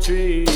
tree.